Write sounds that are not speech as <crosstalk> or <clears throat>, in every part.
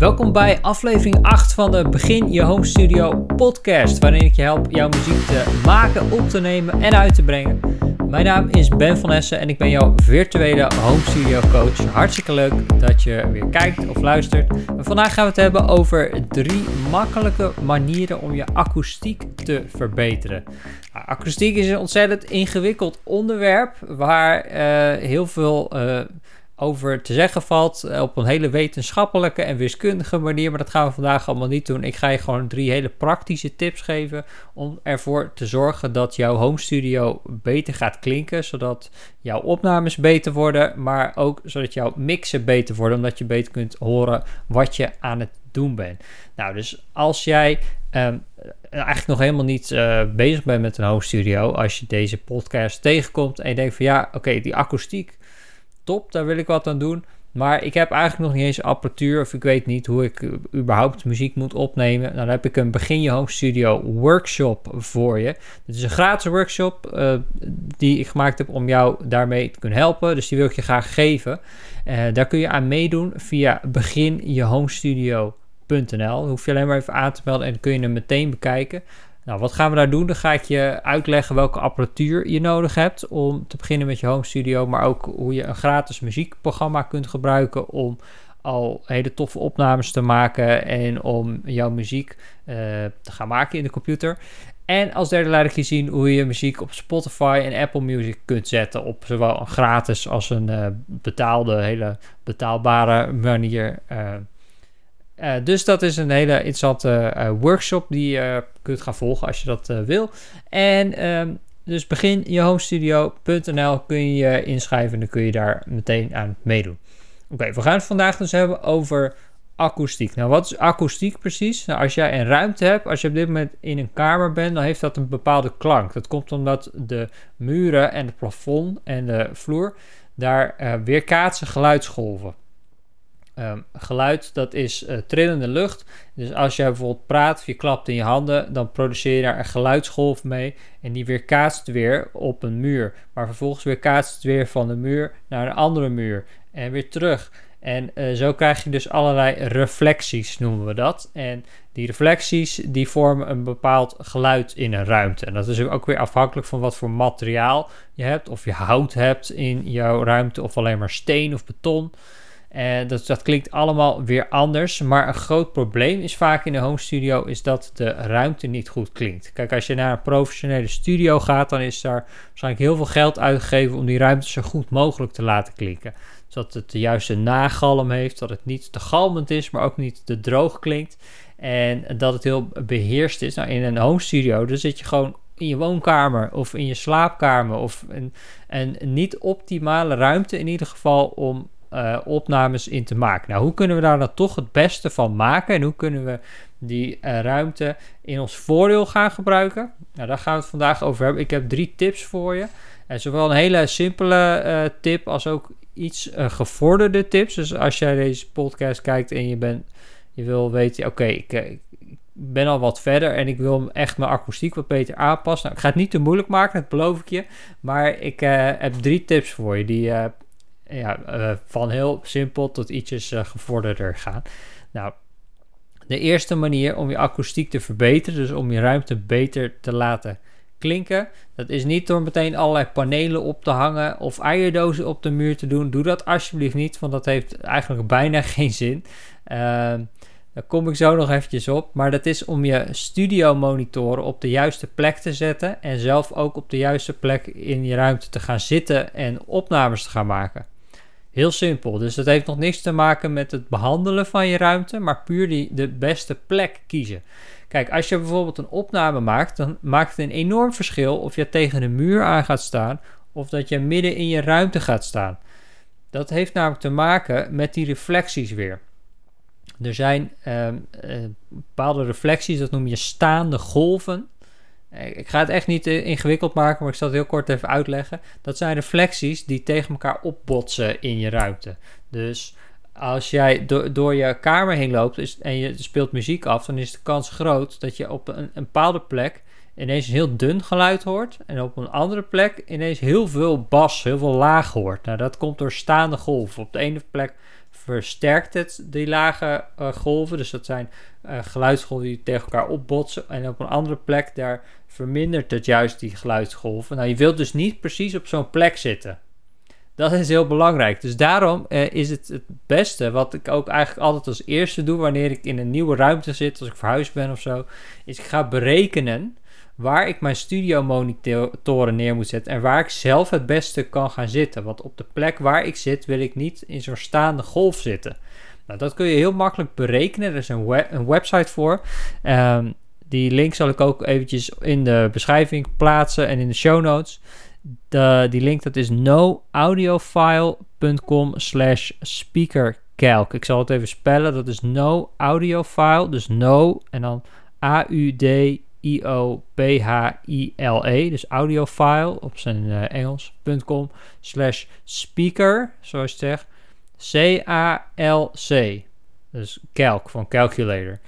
Welkom bij aflevering 8 van de Begin Je Home Studio podcast, waarin ik je help jouw muziek te maken, op te nemen en uit te brengen. Mijn naam is Ben van Essen en ik ben jouw virtuele home studio coach. Hartstikke leuk dat je weer kijkt of luistert. En vandaag gaan we het hebben over drie makkelijke manieren om je akoestiek te verbeteren. Nou, akoestiek is een ontzettend ingewikkeld onderwerp waar uh, heel veel uh, over te zeggen valt eh, op een hele wetenschappelijke en wiskundige manier. Maar dat gaan we vandaag allemaal niet doen. Ik ga je gewoon drie hele praktische tips geven om ervoor te zorgen dat jouw home studio beter gaat klinken. Zodat jouw opnames beter worden, maar ook zodat jouw mixen beter worden. Omdat je beter kunt horen wat je aan het doen bent. Nou, dus als jij um, eigenlijk nog helemaal niet uh, bezig bent met een home studio, als je deze podcast tegenkomt en je denkt van ja, oké, die akoestiek top, daar wil ik wat aan doen. Maar ik heb eigenlijk nog niet eens apparatuur of ik weet niet hoe ik eh, überhaupt muziek moet opnemen. Dan heb ik een Begin Je Home Studio workshop voor je. Dit is een gratis workshop uh, die ik gemaakt heb om jou daarmee te kunnen helpen. Dus die wil ik je graag geven. Uh, daar kun je aan meedoen via beginjehomestudio.nl. Hoef je alleen maar even aan te melden en kun je hem meteen bekijken. Nou, wat gaan we daar doen? Dan ga ik je uitleggen welke apparatuur je nodig hebt om te beginnen met je home studio, maar ook hoe je een gratis muziekprogramma kunt gebruiken om al hele toffe opnames te maken en om jouw muziek uh, te gaan maken in de computer. En als derde laat ik je zien hoe je muziek op Spotify en Apple Music kunt zetten op zowel een gratis als een uh, betaalde, hele betaalbare manier. Uh, uh, dus dat is een hele interessante uh, workshop die je kunt gaan volgen als je dat uh, wil. En um, dus begin je homestudio.nl kun je je inschrijven en dan kun je daar meteen aan meedoen. Oké, we gaan het vandaag dus hebben over akoestiek. Nou, wat is akoestiek precies? Nou, als jij een ruimte hebt, als je op dit moment in een kamer bent, dan heeft dat een bepaalde klank. Dat komt omdat de muren en het plafond en de vloer daar weerkaatsen geluidsgolven. Um, geluid, dat is uh, trillende lucht. Dus als jij bijvoorbeeld praat of je klapt in je handen, dan produceer je daar een geluidsgolf mee. En die weerkaatst weer op een muur. Maar vervolgens weerkaatst het weer van de muur naar een andere muur. En weer terug. En uh, zo krijg je dus allerlei reflecties, noemen we dat. En die reflecties die vormen een bepaald geluid in een ruimte. En dat is ook weer afhankelijk van wat voor materiaal je hebt. Of je hout hebt in jouw ruimte, of alleen maar steen of beton. En dat, dat klinkt allemaal weer anders. Maar een groot probleem is vaak in de home studio is dat de ruimte niet goed klinkt. Kijk, als je naar een professionele studio gaat, dan is daar waarschijnlijk heel veel geld uitgegeven om die ruimte zo goed mogelijk te laten klinken. Zodat het de juiste nagalm heeft, dat het niet te galmend is, maar ook niet te droog klinkt. En dat het heel beheerst is. Nou, in een home studio, dan zit je gewoon in je woonkamer of in je slaapkamer of een, een niet optimale ruimte in ieder geval om uh, opnames in te maken. Nou, hoe kunnen we daar dan toch het beste van maken en hoe kunnen we die uh, ruimte in ons voordeel gaan gebruiken? Nou, daar gaan we het vandaag over hebben. Ik heb drie tips voor je. En zowel een hele simpele uh, tip als ook iets gevorderde tips. Dus als jij deze podcast kijkt en je, bent, je wil weten, oké, ik, ben al wat verder en ik wil echt mijn akoestiek wat beter aanpassen. Nou, ik ga het niet te moeilijk maken, dat beloof ik je. Maar ik heb drie tips voor je die ja, uh, van heel simpel tot ietsjes uh, gevorderder gaan. Nou, de eerste manier om je akoestiek te verbeteren, dus om je ruimte beter te laten klinken, dat is niet door meteen allerlei panelen op te hangen of eierdozen op de muur te doen. Doe dat alsjeblieft niet, want dat heeft eigenlijk bijna <laughs> geen zin. Uh, daar kom ik zo nog eventjes op. Maar dat is om je studio monitoren op de juiste plek te zetten. En zelf ook op de juiste plek in je ruimte te gaan zitten en opnames te gaan maken. Heel simpel. Dus dat heeft nog niks te maken met het behandelen van je ruimte, maar puur die, de beste plek kiezen. Kijk, als je bijvoorbeeld een opname maakt, dan maakt het een enorm verschil of je tegen een muur aan gaat staan of dat je midden in je ruimte gaat staan. Dat heeft namelijk te maken met die reflecties weer. Er zijn uh, bepaalde reflecties, dat noem je staande golven. Ik ga het echt niet eh, ingewikkeld maken, maar ik zal het heel kort even uitleggen. Dat zijn reflecties die tegen elkaar opbotsen in je ruimte. Dus als jij do door je kamer heen loopt en je speelt muziek af, dan is de kans groot dat je op een, een bepaalde plek ineens een heel dun geluid hoort. En op een andere plek ineens heel veel bas, heel veel laag hoort. Nou, dat komt door staande golven. Op de ene plek versterkt het die lage uh, golven. Dus dat zijn uh, geluidsgolven die tegen elkaar opbotsen. En op een andere plek, daar vermindert het juist die geluidsgolven. Nou, je wilt dus niet precies op zo'n plek zitten. Dat is heel belangrijk. Dus daarom uh, is het het beste, wat ik ook eigenlijk altijd als eerste doe wanneer ik in een nieuwe ruimte zit, als ik verhuisd ben of zo, is ik ga berekenen waar ik mijn studio monitoren neer moet zetten en waar ik zelf het beste kan gaan zitten. Want op de plek waar ik zit wil ik niet in zo'n staande golf zitten. Nou, dat kun je heel makkelijk berekenen. Er is een, een website voor. Um, die link zal ik ook eventjes in de beschrijving plaatsen en in de show notes. De, die link dat is noaudiofile.com slash speakercalc. Ik zal het even spellen. Dat is no audiofile. Dus no en dan A-U-D I-O-P-H-I-L-E, dus audiofile op zijn uh, Engels.com slash speaker, zoals je zegt, C-A-L-C, dus calc van calculator.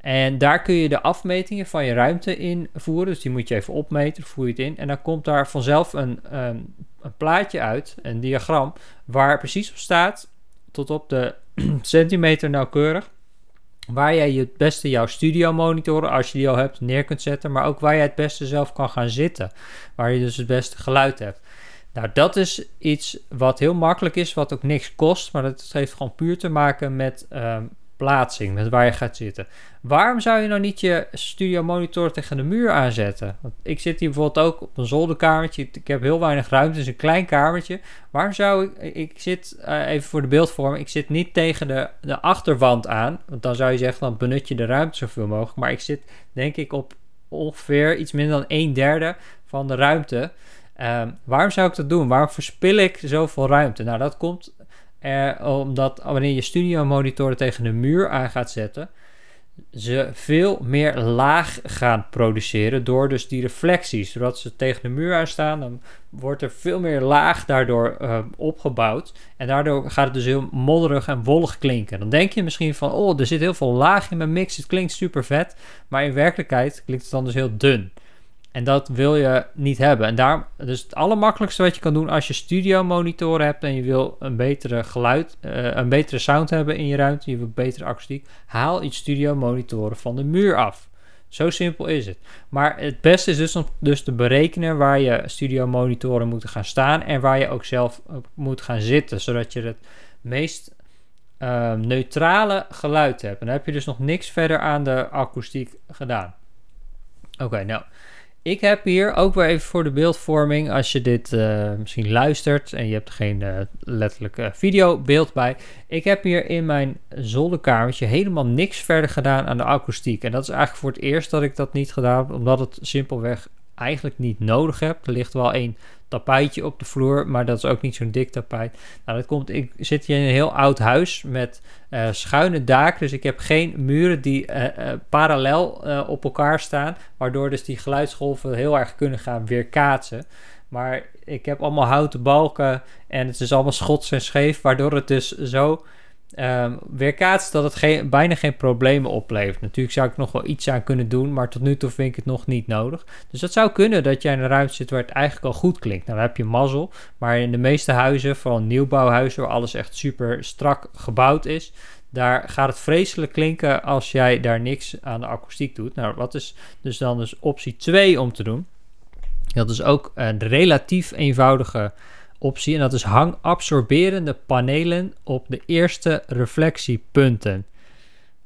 En daar kun je de afmetingen van je ruimte invoeren, dus die moet je even opmeten, voer je het in. En dan komt daar vanzelf een, een plaatje uit, een diagram, waar precies op staat, tot op de <clears throat> centimeter nauwkeurig waar jij het beste jouw studio monitoren, als je die al hebt, neer kunt zetten, maar ook waar jij het beste zelf kan gaan zitten, waar je dus het beste geluid hebt. Nou, dat is iets wat heel makkelijk is, wat ook niks kost, maar dat heeft gewoon puur te maken met um, plaatsing, met waar je gaat zitten. Waarom zou je nou niet je studio monitor tegen de muur aanzetten? Want ik zit hier bijvoorbeeld ook op een zolderkamertje. Ik heb heel weinig ruimte, is een klein kamertje. Waarom zou ik... Ik zit, uh, even voor de beeldvorming, ik zit niet tegen de, de achterwand aan. Want dan zou je zeggen, dan benut je de ruimte zoveel mogelijk. Maar ik zit denk ik op ongeveer iets minder dan een derde van de ruimte. Um, waarom zou ik dat doen? Waarom verspil ik zoveel ruimte? Nou, dat komt er, omdat wanneer je studio monitoren tegen de muur aan gaat zetten, ze veel meer laag gaan produceren door dus die reflecties. Doordat ze tegen de muur aan staan, dan wordt er veel meer laag daardoor uh, opgebouwd. En daardoor gaat het dus heel modderig en wollig klinken. Dan denk je misschien van, oh, er zit heel veel laag in mijn mix, het klinkt super vet. Maar in werkelijkheid klinkt het dan dus heel dun. En dat wil je niet hebben. En daarom, dus het allermakkelijkste wat je kan doen als je studio monitoren hebt en je wil een betere geluid, uh, een betere sound hebben in je ruimte, je wil betere akoestiek, haal iets studio monitoren van de muur af. Zo simpel is het. Maar het beste is dus om dus te berekenen waar je studio monitoren moeten gaan staan en waar je ook zelf moet gaan zitten, zodat je het meest uh, neutrale geluid hebt. En dan heb je dus nog niks verder aan de akoestiek gedaan. Oké, nou. Ik heb hier ook weer even voor de beeldvorming, als je dit uh, misschien luistert en je hebt geen uh, letterlijk uh, videobeeld bij. Ik heb hier in mijn zolderkamertje helemaal niks verder gedaan aan de akoestiek. En dat is eigenlijk voor het eerst dat ik dat niet gedaan heb, omdat het simpelweg eigenlijk niet nodig heb. Er ligt wel één tapijtje op de vloer, maar dat is ook niet zo'n dik tapijt. Nou, dat komt, ik zit hier in een heel oud huis met uh, schuine daken, dus ik heb geen muren die uh, uh, parallel op elkaar staan, waardoor dus die geluidsgolven heel erg kunnen gaan weerkaatsen. Maar ik heb allemaal houten balken en het is allemaal schots en scheef, waardoor het dus zo um, dat het geen, bijna geen problemen oplevert. Natuurlijk zou ik nog wel iets aan kunnen doen, maar tot nu toe vind ik het nog niet nodig. Dus dat zou kunnen dat jij in een ruimte zit waar het eigenlijk al goed klinkt. Nou, dan heb je mazzel. Maar in de meeste huizen, vooral nieuwbouwhuizen waar alles echt super strak gebouwd is, daar gaat het vreselijk klinken als jij daar niks aan de akoestiek doet. Nou, wat is dus dan dus optie 2 om te doen? Dat is ook een relatief eenvoudige optie. En dat is hang absorberende panelen op de eerste reflectiepunten.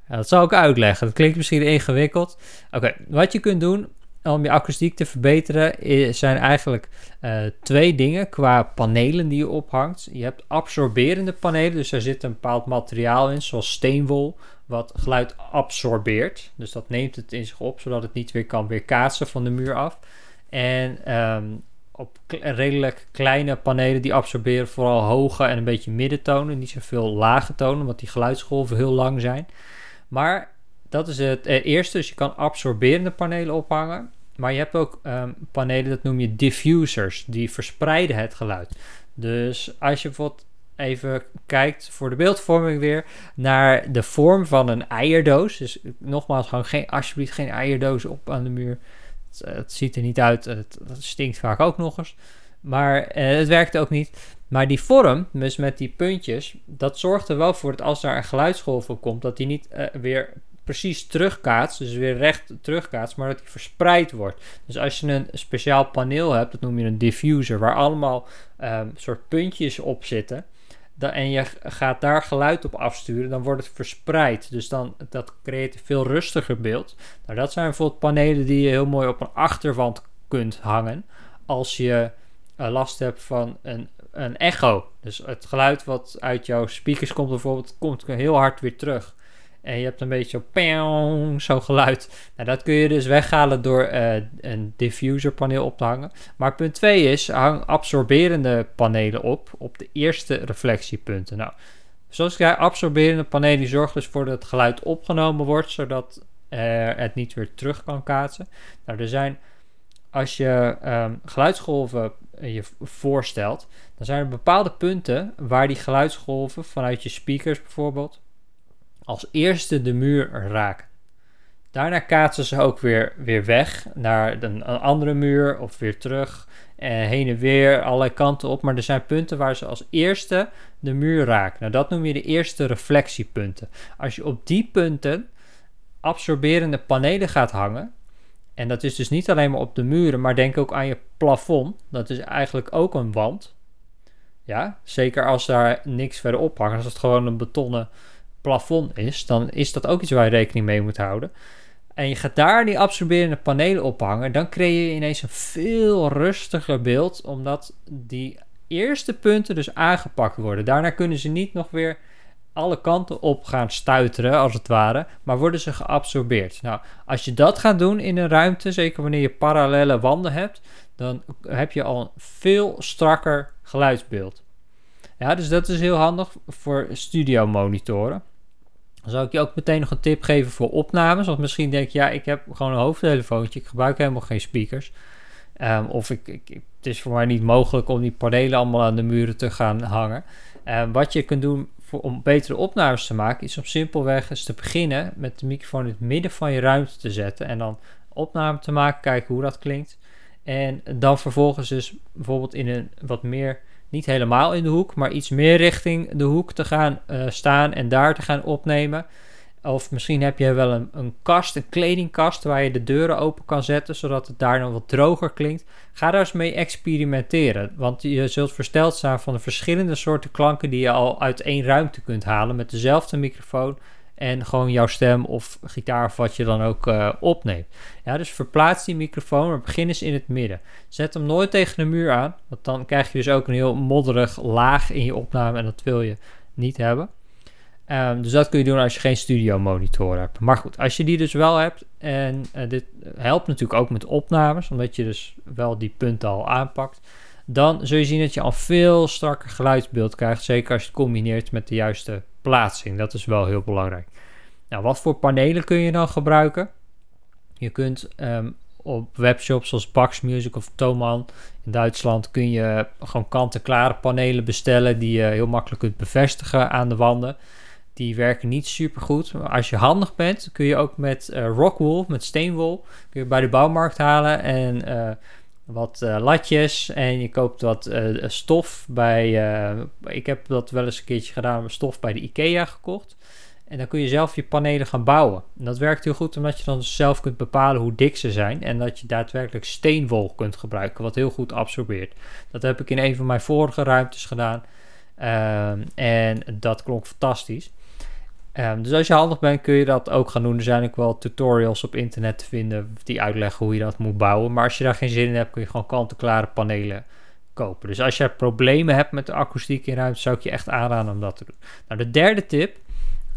dat zal ik uitleggen. Dat klinkt misschien ingewikkeld. Oké, wat je kunt doen om je akoestiek te verbeteren zijn eigenlijk uh, twee dingen qua panelen die je ophangt. Je hebt absorberende panelen, dus daar zit een bepaald materiaal in, zoals steenwol, wat geluid absorbeert. Dus dat neemt het in zich op, zodat het niet weer kan weerkaatsen van de muur af. En um, op redelijk kleine panelen die absorberen vooral hoge en een beetje middentonen, niet zoveel lage tonen, omdat die geluidsgolven heel lang zijn. Maar dat is het eh, eerste, dus je kan absorberende panelen ophangen. Maar je hebt ook um, panelen, dat noem je diffusers, die verspreiden het geluid. Dus als je bijvoorbeeld even kijkt voor de beeldvorming weer naar de vorm van een eierdoos. Dus nogmaals, gewoon geen, alsjeblieft geen eierdoos op aan de muur. Het, ziet er niet uit. Het, stinkt vaak ook nog eens. Maar uh, het werkt ook niet. Maar die vorm, dus met die puntjes, dat zorgt er wel voor dat als daar een geluidsgolf op komt, dat die niet uh, weer precies terugkaatst, dus weer recht terugkaatst, maar dat die verspreid wordt. Dus als je een speciaal paneel hebt, dat noem je een diffuser, waar allemaal um, soort puntjes op zitten, en je gaat daar geluid op afsturen, dan wordt het verspreid. Dus dan, dat creëert een veel rustiger beeld. Nou, dat zijn bijvoorbeeld panelen die je heel mooi op een achterwand kunt hangen, als je uh, last hebt van een, een echo. Dus het geluid wat uit jouw speakers komt bijvoorbeeld, komt heel hard weer terug. En je hebt een beetje zo zo geluid. Nou, dat kun je dus weghalen door uh, een diffuser paneel op te hangen. Maar punt 2 is, hang absorberende panelen op, op de eerste reflectiepunten. Nou, zoals ik absorberende panelen die zorgen dus voor dat het geluid opgenomen wordt, zodat uh, het niet weer terug kan kaatsen. Nou, er zijn, als je um, geluidsgolven je voorstelt, dan zijn er bepaalde punten waar die geluidsgolven vanuit je speakers bijvoorbeeld als eerste de muur raken. Daarna kaatsen ze ook weer, weer weg naar een, andere muur of weer terug. En eh, heen en weer, allerlei kanten op. Maar er zijn punten waar ze als eerste de muur raken. Nou, dat noem je de eerste reflectiepunten. Als je op die punten absorberende panelen gaat hangen. En dat is dus niet alleen maar op de muren, maar denk ook aan je plafond. Dat is eigenlijk ook een wand. Ja, zeker als daar niks verder op hangt. Als het gewoon een betonnen plafond is, dan is dat ook iets waar je rekening mee moet houden. En je gaat daar die absorberende panelen ophangen, dan creëer je ineens een veel rustiger beeld, omdat die eerste punten dus aangepakt worden. Daarna kunnen ze niet nog weer alle kanten op gaan stuiteren, als het ware, maar worden ze geabsorbeerd. Nou, als je dat gaat doen in een ruimte, zeker wanneer je parallele wanden hebt, dan heb je al een veel strakker geluidsbeeld. Ja, dus dat is heel handig voor studio monitoren. Zou ik je ook meteen nog een tip geven voor opnames. Want misschien denk je, ja, ik heb gewoon een hoofdtelefoontje. Ik gebruik helemaal geen speakers. Um, of ik, ik, het is voor mij niet mogelijk om die panelen allemaal aan de muren te gaan hangen. Um, wat je kunt doen voor, om betere opnames te maken, is om simpelweg eens te beginnen met de microfoon in het midden van je ruimte te zetten. En dan opname te maken, kijken hoe dat klinkt. En dan vervolgens dus bijvoorbeeld in een wat meer niet helemaal in de hoek, maar iets meer richting de hoek te gaan uh, staan en daar te gaan opnemen. Of misschien heb je wel een, een kast, een kledingkast, waar je de deuren open kan zetten, zodat het daar dan wat droger klinkt. Ga daar eens mee experimenteren, want je zult versteld staan van de verschillende soorten klanken die je al uit één ruimte kunt halen met dezelfde microfoon en gewoon jouw stem of gitaar of wat je dan ook uh, opneemt. Ja, dus verplaats die microfoon, maar begin eens in het midden. Zet hem nooit tegen de muur aan, want dan krijg je dus ook een heel modderig laag in je opname en dat wil je niet hebben. Um, dus dat kun je doen als je geen studio monitor hebt. Maar goed, als je die dus wel hebt, en uh, dit helpt natuurlijk ook met opnames, omdat je dus wel die punten al aanpakt, dan zul je zien dat je al veel strakker geluidsbeeld krijgt. Zeker als je het combineert met de juiste plaatsing. Dat is wel heel belangrijk. Nou, wat voor panelen kun je dan gebruiken? Je kunt um, op webshops zoals Bax Music of Thomann in Duitsland kun je gewoon kant-en-klare panelen bestellen die je heel makkelijk kunt bevestigen aan de wanden. Die werken niet super goed. Maar als je handig bent, kun je ook met uh, rockwool, met steenwol, kun je bij de bouwmarkt halen en uh, wat uh, latjes en je koopt wat uh, stof bij. Ik heb dat wel eens een keertje gedaan, stof bij de IKEA gekocht. En dan kun je zelf je panelen gaan bouwen. En dat werkt heel goed omdat je dan zelf kunt bepalen hoe dik ze zijn. En dat je daadwerkelijk steenwol kunt gebruiken, wat heel goed absorbeert. Dat heb ik in een van mijn vorige ruimtes gedaan. Ehm, en dat klonk fantastisch. Um, dus als je handig bent, kun je dat ook gaan doen. Er zijn ook wel tutorials op internet te vinden die uitleggen hoe je dat moet bouwen. Maar als je daar geen zin in hebt, kun je gewoon kant-en-klare panelen kopen. Dus als je problemen hebt met de akoestiek in ruimte, zou ik je echt aanraden om dat te doen. Nou, de derde tip.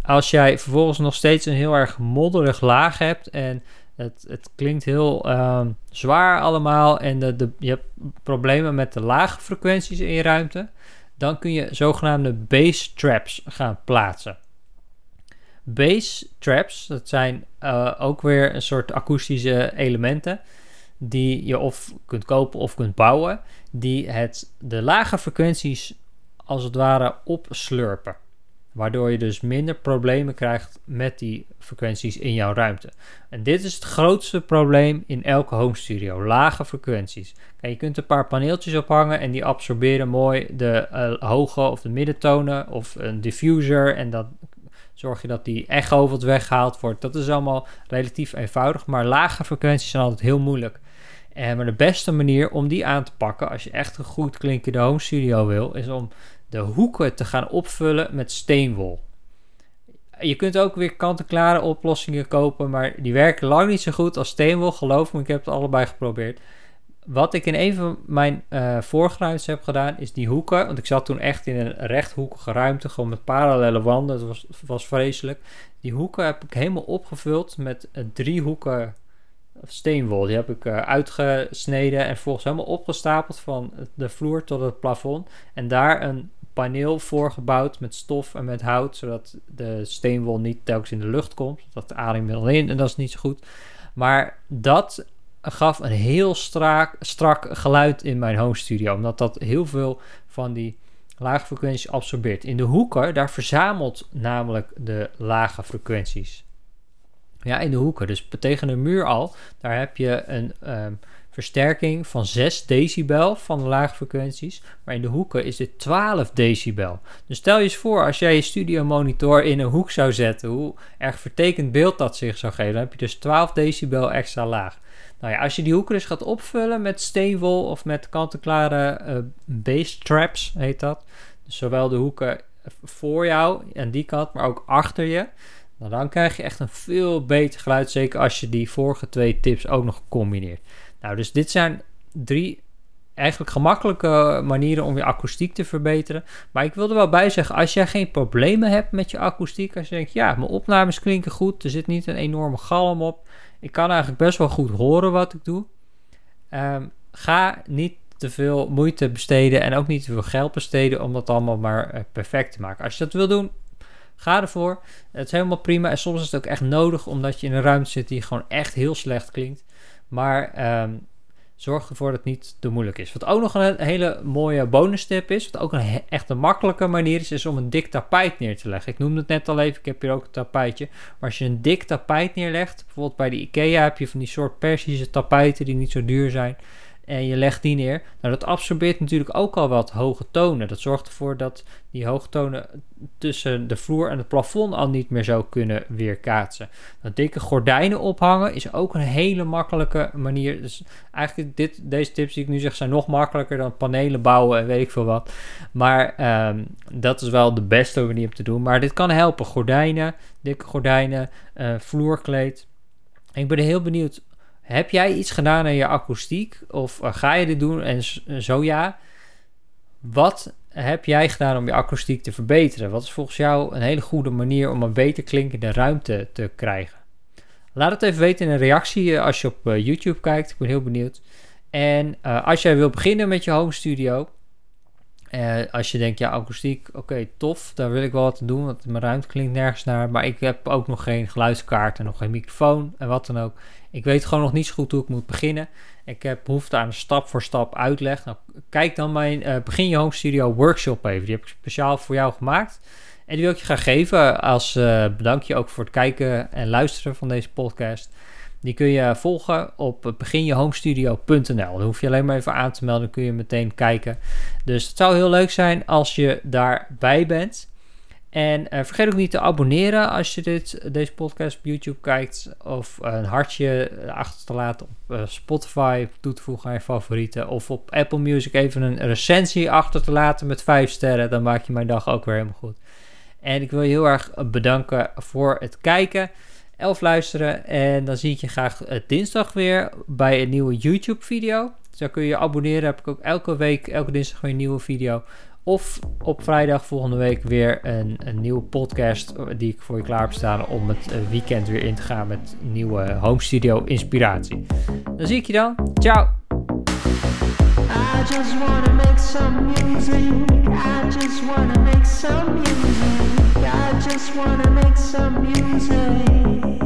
Als jij vervolgens nog steeds een heel erg modderig laag hebt en het, het klinkt heel um, zwaar allemaal en de, je hebt problemen met de lage frequenties in je ruimte, dan kun je zogenaamde bass traps gaan plaatsen. Bass traps, dat zijn uh, ook weer een soort akoestische elementen die je of kunt kopen of kunt bouwen, die het, de lage frequenties als het ware opslurpen. Waardoor je dus minder problemen krijgt met die frequenties in jouw ruimte. En dit is het grootste probleem in elke home studio: lage frequenties. Kijk, je kunt een paar paneeltjes ophangen en die absorberen mooi de uh, hoge of de middentonen of een diffuser. En dat zorg je dat die echo wat weggehaald wordt. Dat is allemaal relatief eenvoudig, maar lage frequenties zijn altijd heel moeilijk. En maar de beste manier om die aan te pakken, als je echt een goed klinkende home studio wil, is om de hoeken te gaan opvullen met steenwol. Je kunt ook weer kant-en-klare oplossingen kopen, maar die werken lang niet zo goed als steenwol. Geloof me, ik heb het allebei geprobeerd. Wat ik in een van mijn uh, heb gedaan, is die hoeken. Want ik zat toen echt in een rechthoekige ruimte, gewoon met parallele wanden. Het was, was vreselijk. Die hoeken heb ik helemaal opgevuld met uh, drie hoeken steenwol. Die heb ik uh, uitgesneden en volgens helemaal opgestapeld van de vloer tot het plafond. En daar een paneel voorgebouwd met stof en met hout, zodat de steenwol niet telkens in de lucht komt. Dat ademmiddel in en dat is niet zo goed. Maar dat gaf een heel strak, strak geluid in mijn home studio, omdat dat heel veel van die lage frequenties absorbeert. In de hoeken, daar verzamelt namelijk de lage frequenties. Ja, in de hoeken. Dus tegen de muur al, daar heb je een ehm, versterking van 6 decibel van de lage frequenties. Maar in de hoeken is dit 12 decibel. Dus stel je eens voor, als jij je studio monitor in een hoek zou zetten, hoe erg vertekend beeld dat zich zou geven. Dan heb je dus 12 decibel extra laag. Nou ja, als je die hoeken dus gaat opvullen met steenwol of met kant-en-klare uh, base traps, heet dat. Dus zowel de hoeken voor jou en die kant, maar ook achter je. Nou, dan krijg je echt een veel beter geluid, zeker als je die vorige twee tips ook nog combineert. Nou, dus dit zijn drie eigenlijk gemakkelijke manieren om je akoestiek te verbeteren. Maar ik wil er wel bij zeggen, als jij geen problemen hebt met je akoestiek, als je denkt, ja, mijn opnames klinken goed, er zit niet een enorme galm op, ik kan eigenlijk best wel goed horen wat ik doe. Ehm, ga niet te veel moeite besteden en ook niet te veel geld besteden om dat allemaal maar eh, perfect te maken. Als je dat wil doen, ga ervoor. Het is helemaal prima en soms is het ook echt nodig omdat je in een ruimte zit die gewoon echt heel slecht klinkt. Maar ehm, zorg ervoor dat het niet te moeilijk is. Wat ook nog een hele mooie bonus tip is, wat ook een echt een makkelijke manier is, is om een dik tapijt neer te leggen. Ik noemde het net al even, ik heb hier ook een tapijtje. Maar als je een dik tapijt neerlegt, bijvoorbeeld bij de IKEA heb je van die soort Persische tapijten die niet zo duur zijn en je legt die neer. Nou, dat absorbeert natuurlijk ook al wat hoge tonen. Dat zorgt ervoor dat die hoge tonen tussen de vloer en het plafond al niet meer zou kunnen weerkaatsen. Dikke gordijnen ophangen is ook een hele makkelijke manier. Dus eigenlijk dit, deze tips die ik nu zeg zijn nog makkelijker dan panelen bouwen en weet ik veel wat. Maar ehm, dat is wel de beste manier om te doen. Maar dit kan helpen. Gordijnen, dikke gordijnen, uh, vloerkleed. Ik ben heel benieuwd heb jij iets gedaan aan je akoestiek? Of uh, ga je dit doen? En zo ja, wat heb jij gedaan om je akoestiek te verbeteren? Wat is volgens jou een hele goede manier om een beter klinkende ruimte te krijgen? Laat het even weten in een reactie uh, als je op uh, YouTube kijkt. Ik ben heel benieuwd. En als jij wil beginnen met je home studio, als je denkt, ja, akoestiek, oké, tof, daar wil ik wel wat doen, want mijn ruimte klinkt nergens naar. Maar ik heb ook nog geen geluidskaart en nog geen microfoon en wat dan ook. Ik weet gewoon nog niet zo goed hoe ik moet beginnen. Ik heb behoefte aan een stap voor stap uitleg. Nou, kijk dan mijn uh, Begin Je Home Studio workshop even. Die heb ik speciaal voor jou gemaakt. En die wil ik je graag geven als uh, bedankje ook voor het kijken en luisteren van deze podcast. Die kun je volgen op beginjehomestudio.nl. Dan hoef je alleen maar even aan te melden, dan kun je meteen kijken. Dus het zou heel leuk zijn als je daarbij bent. En uh, vergeet ook niet te abonneren als je dit, deze podcast op YouTube kijkt. Of een hartje achter te laten op uh, Spotify, toe te voegen aan je favorieten. Of op Apple Music even een recensie achter te laten met 5 sterren. Dan maak je mijn dag ook weer helemaal goed. En ik wil je heel erg bedanken voor het kijken. 11 luisteren. En dan zie ik je graag dinsdag weer bij een nieuwe YouTube video. Dan kun je je abonneren. Heb ik ook elke week, elke dinsdag weer een nieuwe video. Of op vrijdag volgende week weer een, een nieuwe podcast die ik voor je klaar heb staan om het eh, weekend weer in te gaan met nieuwe home studio inspiratie. Dan zie ik je dan. Ciao! I just make some music.